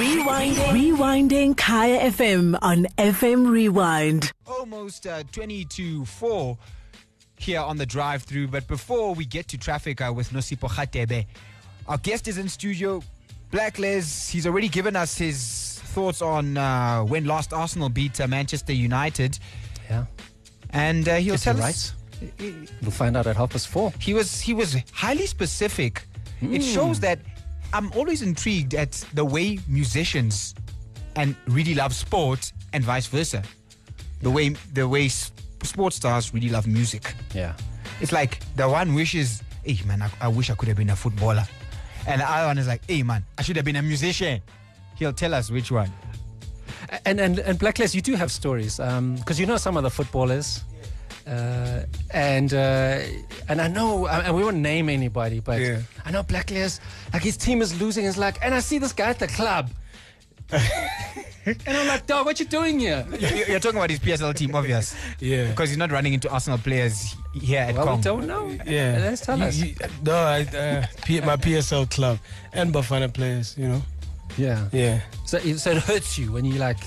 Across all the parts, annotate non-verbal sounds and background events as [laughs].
Rewinding. Rewinding Kaya FM on FM Rewind. almost uh, 20 to 4 here on the drive through. But before we get to traffic uh, with Nosipo Khatebe, our guest is in studio. Blaklez, he's already given us his thoughts on uh, when last Arsenal beat uh, Manchester United. Yeah. And uh, he'll Is he tell right? us. We'll find out at half past four. He was he was highly specific. It shows that I'm always intrigued at the way musicians and really love sport and vice versa. The way the way sports stars really love music. Yeah. It's like the one wishes, hey man, I, I wish I could have been a footballer. And the other one is like, hey man, I should have been a musician. He'll tell us which one. And and and Blaklez, you do have stories um, because you know some of the footballers. Uh, and uh, and I know, and we won't name anybody, but Yeah. I know Blaklez, like his team is losing. It's like, and I see this guy at the club, and I'm like, dog, what you doing here? You- You're talking about his PSL team, obvious. Yeah. Because he's not running into Arsenal players here at Well, Kong. we don't know. Yeah. let's tell You- us. you- no, I, uh, P- my PSL club and Bafana players, you know. Yeah. Yeah. So, it- so it hurts you when you like,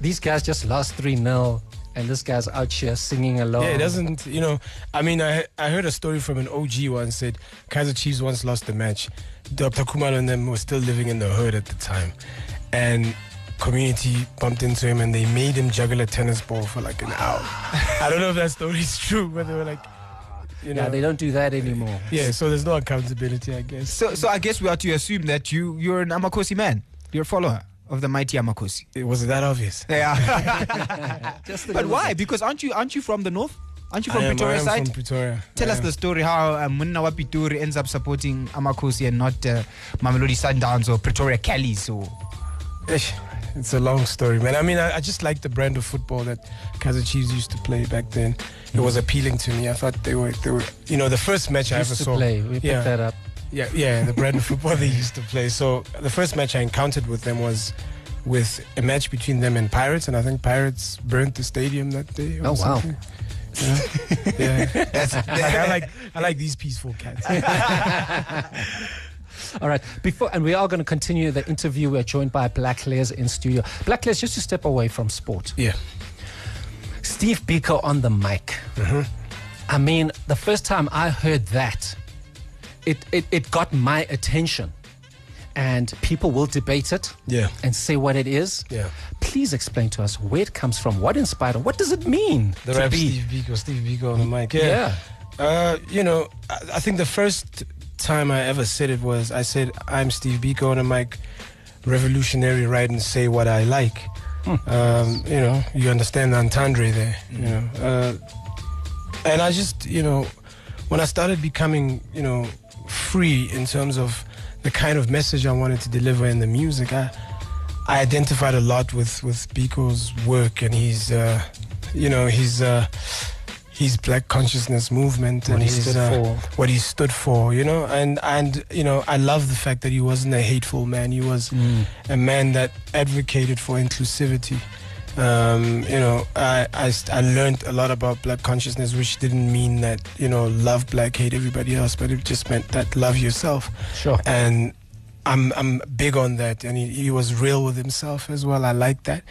these guys just lost 3 0, and this guy's out here singing along. Yeah, it doesn't, you know. I mean, I I heard a story from an OG once said Kaizer Chiefs once lost the match. Dr. Khumalo and them were still living in the hood at the time. And community bumped into him and they made him juggle a tennis ball for like an hour. I don't know if that story is true, but they were like, you know. Yeah, they don't do that anymore. yeah, so there's no accountability, I guess. So, so I guess we are to assume that you you're an Amakhosi man. You're a follower of the mighty Amakhosi. It was that obvious. [laughs] Yeah. [laughs] Just but why? bit. Because aren't you aren't you from the north? Aren't you from I am- Pretoria I am side? from Pretoria. Tell I us am. the story how um, Munna wa Pitori ends up supporting Amakhosi and not uh, Mamelodi Sundowns or Pretoria Callies or Ish, It's a long story, man. I mean, I, I just like the brand of football that Kaizer Chiefs used to play back then. It was appealing to me. I thought they were, they were, you know, the first match I used ever to saw. play. We picked that up. Yeah, yeah, the brand of football they used to play. So the first match I encountered with them was with a match between them and Pirates, and I think Pirates burnt the stadium that day. Or Oh, wow. Yeah, [laughs] yeah. That's, [laughs] like, I like I like these peaceful cats. [laughs] All right. Before and we are going to continue the interview. We're joined by Blaklez in studio. Blaklez, just to step away from sport. Yeah. Steve Biko on the mic. Mm-hmm. I mean, the first time I heard that, it, it, it got my attention. And people will debate it Yeah. and say what it is. Yeah. Please explain to us where it comes from, what inspired it, what does it mean The to rap be? Steve Biko, Steve Biko on the mic. Yeah. Uh, you know, I, I think the first time I ever said it was I said, I'm Steve Biko on the mic, revolutionary, write and say what I like. Um, you know, you understand the entendre there, you know. Uh, and I just, you know, when I started becoming, you know, free in terms of the kind of message I wanted to deliver in the music, I, I identified a lot with with Biko's work and his, uh, you know, his uh, his black consciousness movement What and he his, stood uh, for. what he stood for, you know, and and you know, I love the fact that he wasn't a hateful man. He was Mm. a man that advocated for inclusivity. Um, you know, I, I, I learned a lot about black consciousness, which didn't mean that, you know, love black, hate everybody else, but it just meant that love yourself. Sure. And I'm, I'm big on that. And he, he was real with himself as well. I like that.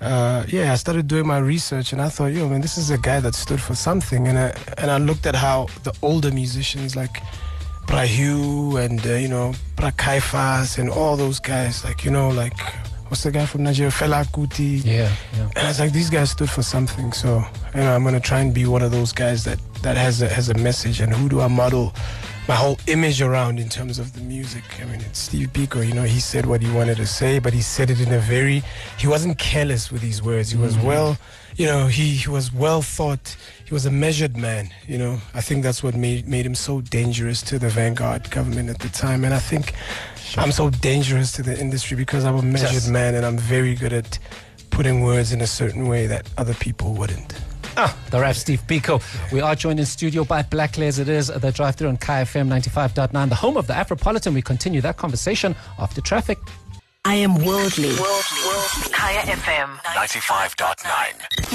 Uh, yeah, I started doing my research and I thought, yo, man, this is a guy that stood for something. And I, and I looked at how the older musicians like Prahu and, uh, you know, Prakaifas and all those guys, like, you know, like, what's the guy from Nigeria? Fela Kuti. Yeah, yeah. And I was like, these guys stood for something. So, you know, I'm gonna try and be one of those guys that that has a has a message. And who do I model my whole image around in terms of the music? I mean, it's Steve Biko. You know, he said what he wanted to say, but he said it in a very. He wasn't careless with his words. He was mm. well. You know, he, he was well thought. He was a measured man. You know, I think that's what made made him so dangerous to the vanguard government at the time. And I think I'm so dangerous to the industry because I'm a measured Yes. man and I'm very good at putting words in a certain way that other people wouldn't. Ah, the rap Steve Biko. We are joined in studio by Blaklez. It is the drive through on KFM 95.9, the home of the Afropolitan. We continue that conversation after traffic. I am worldly. Worldly. Kaya FM. 95.9.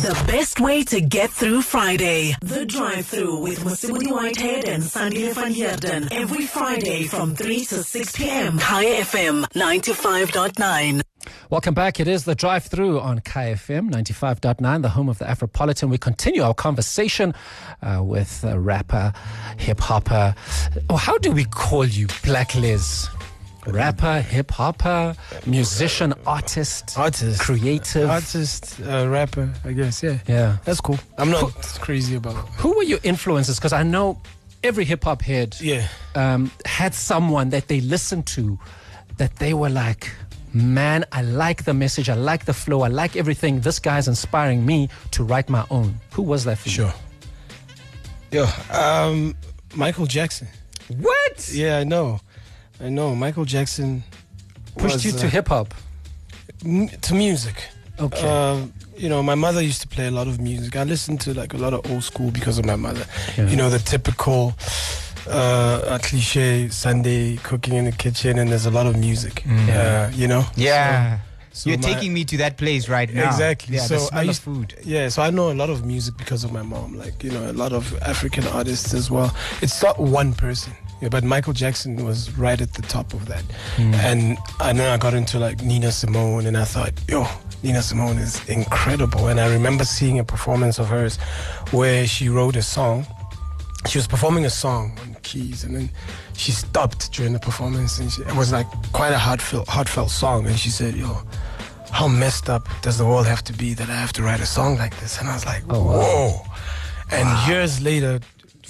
The best way to get through Friday. The drive-through with Musibudi Whitehead and Sandile van Heerden. Every Friday from 3 to 6 p.m. Kaya FM 95.9. Welcome back. It is the drive through on KFM 95.9, the home of the Afropolitan. We continue our conversation uh, with a rapper, hip hopper. Oh, how do we call you, Blaklez? Rapper, hip hopper, musician, artist, Artist. creative. Artist, uh, rapper, I guess. Yeah. Yeah. That's cool. I'm not crazy about it. Who were your influences? Because I know every hip hop head Yeah. um, had someone that they listened to that they were like, man, I like the message, I like the flow, I like everything. This guy's inspiring me to write my own. Who was that for Sure. Yo, um, Michael Jackson. What? Yeah, I know. I know. Michael Jackson Pushed was, you to uh, hip hop. m- to music. Okay. Um, you know, my mother used to play a lot of music. I listened to like a lot of old school because of my mother. Yeah. You know, the typical uh, cliche Sunday cooking in the kitchen, and there's a lot of music. Uh, you know. Yeah. So You're my- taking me to that place right now. Exactly. Yeah, so the smell I of used, food. Yeah, so I know a lot of music because of my mom. Like you know, a lot of African artists as well. It's not one person. Yeah, but Michael Jackson was right at the top of that. Hmm. And and then I got into like Nina Simone, and I thought, yo, Nina Simone is incredible. And I remember seeing a performance of hers where she wrote a song. She was performing a song on keys, and then she stopped during the performance, and she, it was like quite a heartfelt, heartfelt song. And she said, "Yo, how messed up does the world have to be that I have to write a song like this?" And I was like, oh "Whoa!" And years later,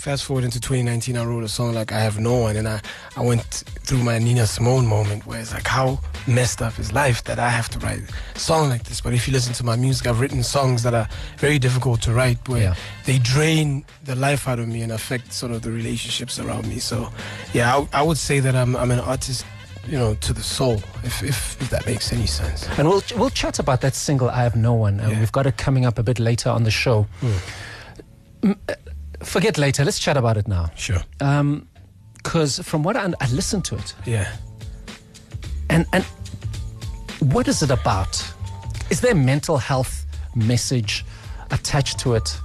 fast forward into 2019, I wrote a song like "I Have No One," and I I went through my Nina Simone moment where it's like, how messed up is life that I have to write a song like this? But if you listen to my music, I've written songs that are very difficult to write, where Yeah. they drain the life out of me and affect sort of the relationships around me. So, yeah, I, I would say that I'm I'm an artist, you know, to the soul, if if, if that makes any sense. And we'll we'll chat about that single "I Have No One." Uh, Yeah. We've got it coming up a bit later on the show. Mm, Forget later. Let's chat about it now. Sure. Because from what I, I listened to it, Yeah. and and what is it about? Is there a mental health message attached to it?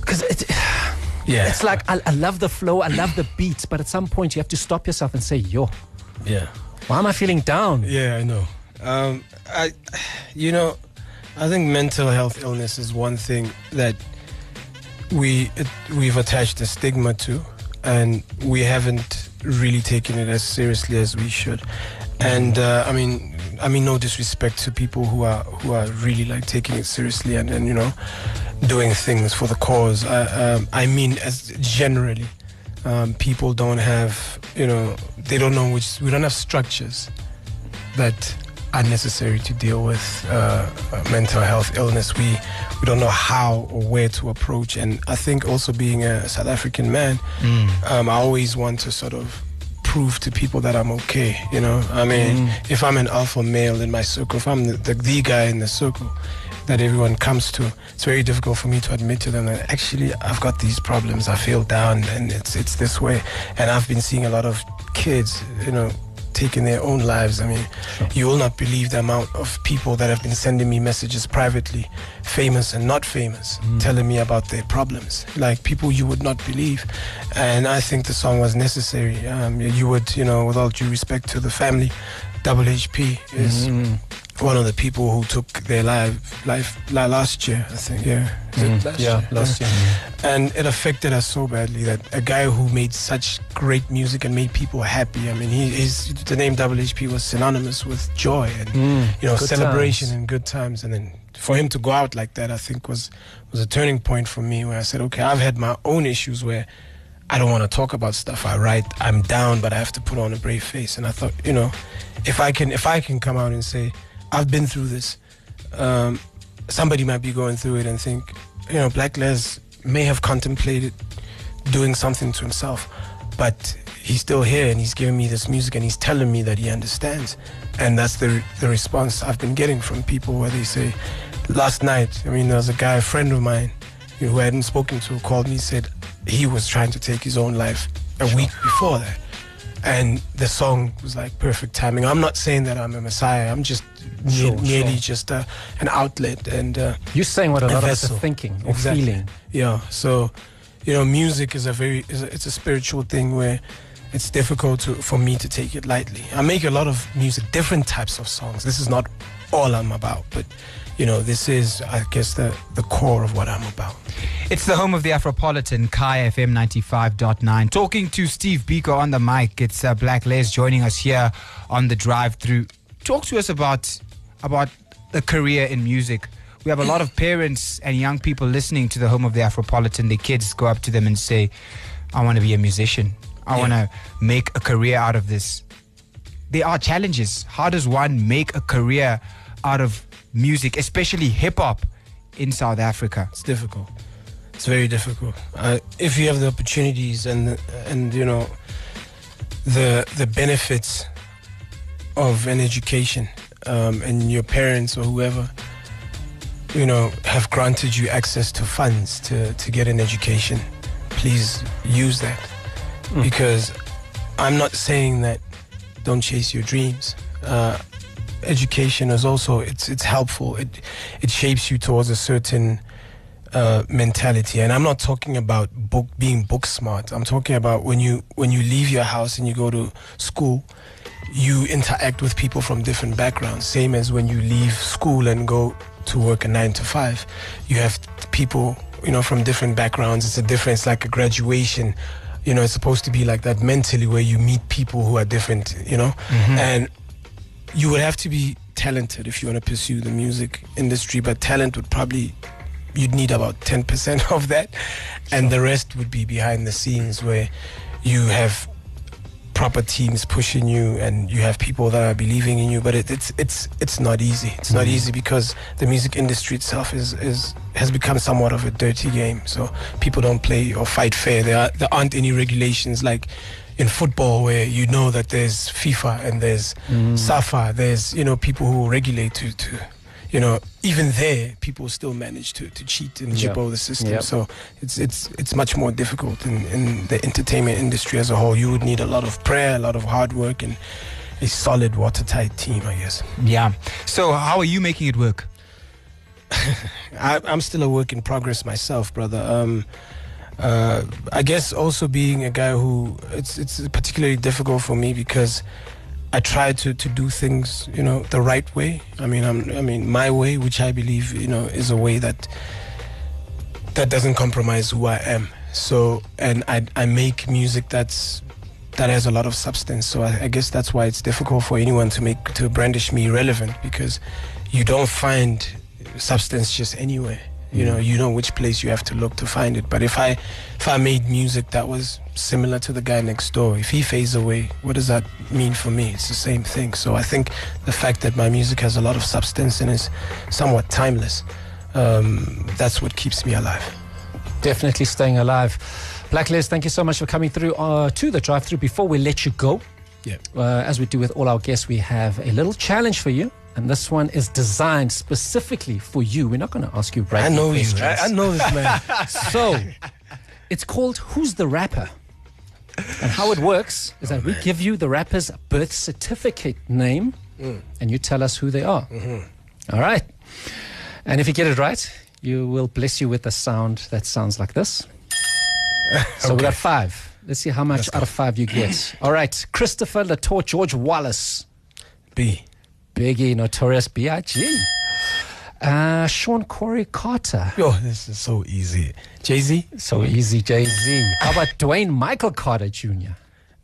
Because it, Yeah. it's like I, I love the flow, I love the beats, but at some point you have to stop yourself and say, "Yo, Yeah. why am I feeling down?" Yeah, I know. Um, I, you know, I think mental health illness is one thing that we it, we've attached a stigma to, and we haven't really taken it as seriously as we should. And uh, I mean, I mean, no disrespect to people who are who are really like taking it seriously and, and you know, doing things for the cause. I, um, I mean, as generally, um, people don't have, you know, they don't know which. We don't have structures that are necessary to deal with uh, mental health illness. We we don't know how or where to approach, and I think also being a South African man, um, I always want to sort of prove to people that I'm okay. You know, I mean, if I'm an alpha male in my circle, if I'm the, the, the guy in the circle that everyone comes to, it's very difficult for me to admit to them that actually I've got these problems. I feel down, and it's it's this way. And I've been seeing a lot of kids, you know, taking their own lives. I mean, you will not believe the amount of people that have been sending me messages privately, famous and not famous, telling me about their problems. Like people you would not believe. And I think the song was necessary. Um, you would, you know, with all due respect to the family, Double HP is one of the people who took their life life la- last year. I think, yeah, Is it last Yeah, year? last year. and it affected us so badly that a guy who made such great music and made people happy. I mean, he his the name Double HP was synonymous with joy and you know celebration times. and good times. And then for him to go out like that, I think was was a turning point for me where I said, okay, I've had my own issues where. I don't want to talk about stuff I write. I'm down, but I have to put on a brave face. And I thought, you know, if I can, if I can come out and say, I've been through this, um, somebody might be going through it and think, you know, Blaklez may have contemplated doing something to himself, but he's still here and he's giving me this music and he's telling me that he understands. And that's the, the response I've been getting from people where they say, last night, I mean, there was a guy, a friend of mine, who I hadn't spoken to, called me, said he was trying to take his own life a week before that. And the song was like perfect timing. I'm not saying that I'm a messiah. I'm just Sure, merely sure. just uh, an outlet and. Uh, You're saying what a A lot of us are thinking or Exactly. feeling. Yeah. So, you know, music is a very is a, it's a spiritual thing where it's difficult to, for me to take it lightly. I make a lot of music, different types of songs. This is not all I'm about, but you know, this is I guess the the core of what I'm about. It's the home of the Afropolitan, Kaya FM 95.9. Talking to Steve Biko on the mic. It's uh, Blaklez joining us here on the drive through. Talk to us about about the career in music. We have a lot of [clears throat] parents and young people listening to the home of the Afropolitan. The kids go up to them and say, I want to be a musician. I Yeah. want to make a career out of this. There are challenges. How does one make a career out of music, especially hip hop in South Africa? It's difficult. It's very difficult. Uh, if you have the opportunities and and you know the the benefits of an education, um, and your parents or whoever, you know, have granted you access to funds to to get an education, please use that because I'm not saying that don't chase your dreams. Uh, education is also it's it's helpful. It it shapes you towards a certain uh, mentality, and I'm not talking about book being book smart. I'm talking about when you when you leave your house and you go to school, you interact with people from different backgrounds. Same as when you leave school and go to work a nine to five, you have people you know from different backgrounds. It's a difference, like a graduation. You know, it's supposed to be like that mentally, where you meet people who are different. You know, and you would have to be talented if you want to pursue the music industry, but talent would probably you'd need about 10% [laughs] of that. And the rest would be behind the scenes where you have proper teams pushing you and you have people that are believing in you. But it, it's it's it's not easy. It's not mm. easy because the music industry itself is is has become somewhat of a dirty game. So people don't play or fight fair. There are, there aren't any regulations like in football where you know that there's FIFA and there's SAFA there's you know people who regulate to to you know even there people still manage to, to cheat and Yeah. jibbo the system Yep. so it's it's it's much more difficult in, in the entertainment industry as a whole you would need a lot of prayer a lot of hard work and a solid watertight team i guess Yeah. So, how are you making it work? [laughs] I, i'm still a work in progress myself brother um uh, I guess also being a guy who it's it's particularly difficult for me because I try to, to do things you know the right way. I mean I'm, I mean my way, which I believe you know is a way that that doesn't compromise who I am. So and I I make music that's that has a lot of substance. So I, I guess that's why it's difficult for anyone to make to brandish me relevant because you don't find substance just anywhere. You know, you know which place you have to look to find it. But if I if I made music that was similar to the guy next door, if he fades away, what does that mean for me? It's the same thing. So I think the fact that my music has a lot of substance and is somewhat timeless, um, that's what keeps me alive. Definitely staying alive. Blaklez, thank you so much for coming through uh, to the drive through. Before we let you go, Yeah. uh, as we do with all our guests, we have a little challenge for you. And this one is designed specifically for you. We're not going to ask you right I know you. I, I know this man. [laughs] So, it's called Who's the Rapper? And how it works is that we give you the rapper's birth certificate name mm. and you tell us who they are. Mm-hmm. All right. And if you get it right, you will bless you with a sound that sounds like this. [laughs] So we got five. Let's see how much out of five you get. All right. Christopher Latore George Wallace. B. Biggie, Notorious B.I.G. Uh, Shawn Corey Carter. Yo, this is so easy. Jay Z, So easy, Jay Z. How about Dwayne Michael Carter Jr.?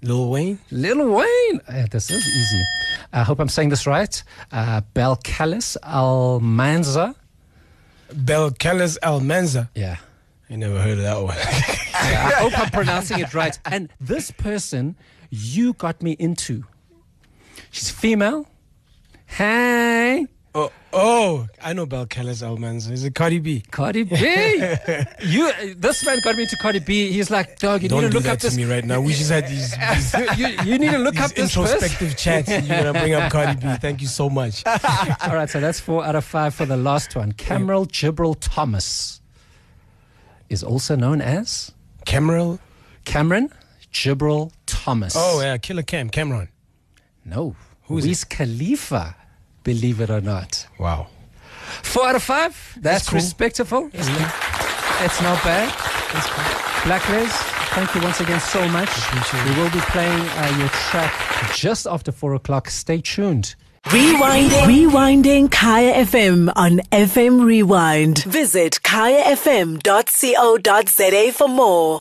Lil Wayne, Lil Wayne. Uh, this is easy. I hope I'm saying this right. Uh, Bel Callis Almanza. Belcalis Almanzar. Yeah. I never heard of that one. [laughs] I hope I'm pronouncing it right. And this person you got me into. She's female. Hey, oh, oh, I know Belcalis Almanzar. Is it Cardi B? Cardi B. [laughs] you, this man got me into Cardi B. He's like, dog, you Don't need to look up to this. me right now. We just had these, [laughs] these, you, you need to look up this introspective chats. You're gonna bring up Cardi B. Thank you so much. [laughs] All right, so that's four out of five for the last one. Cameron Jibril Thomas is also known as Cameron Cameron Jibril Thomas. Oh, yeah, Killa Cam, Cameron. No. Who is Wiz Khalifa, believe it or not. Wow. Four out of five. That's, cool. respectable. isn't it? It's not bad. Blaklez, thank you once again so much. We will be playing uh, your track just after four o'clock. Stay tuned. Rewinding. Rewinding Kaya FM on FM Rewind. Visit kayafm.co.za for more.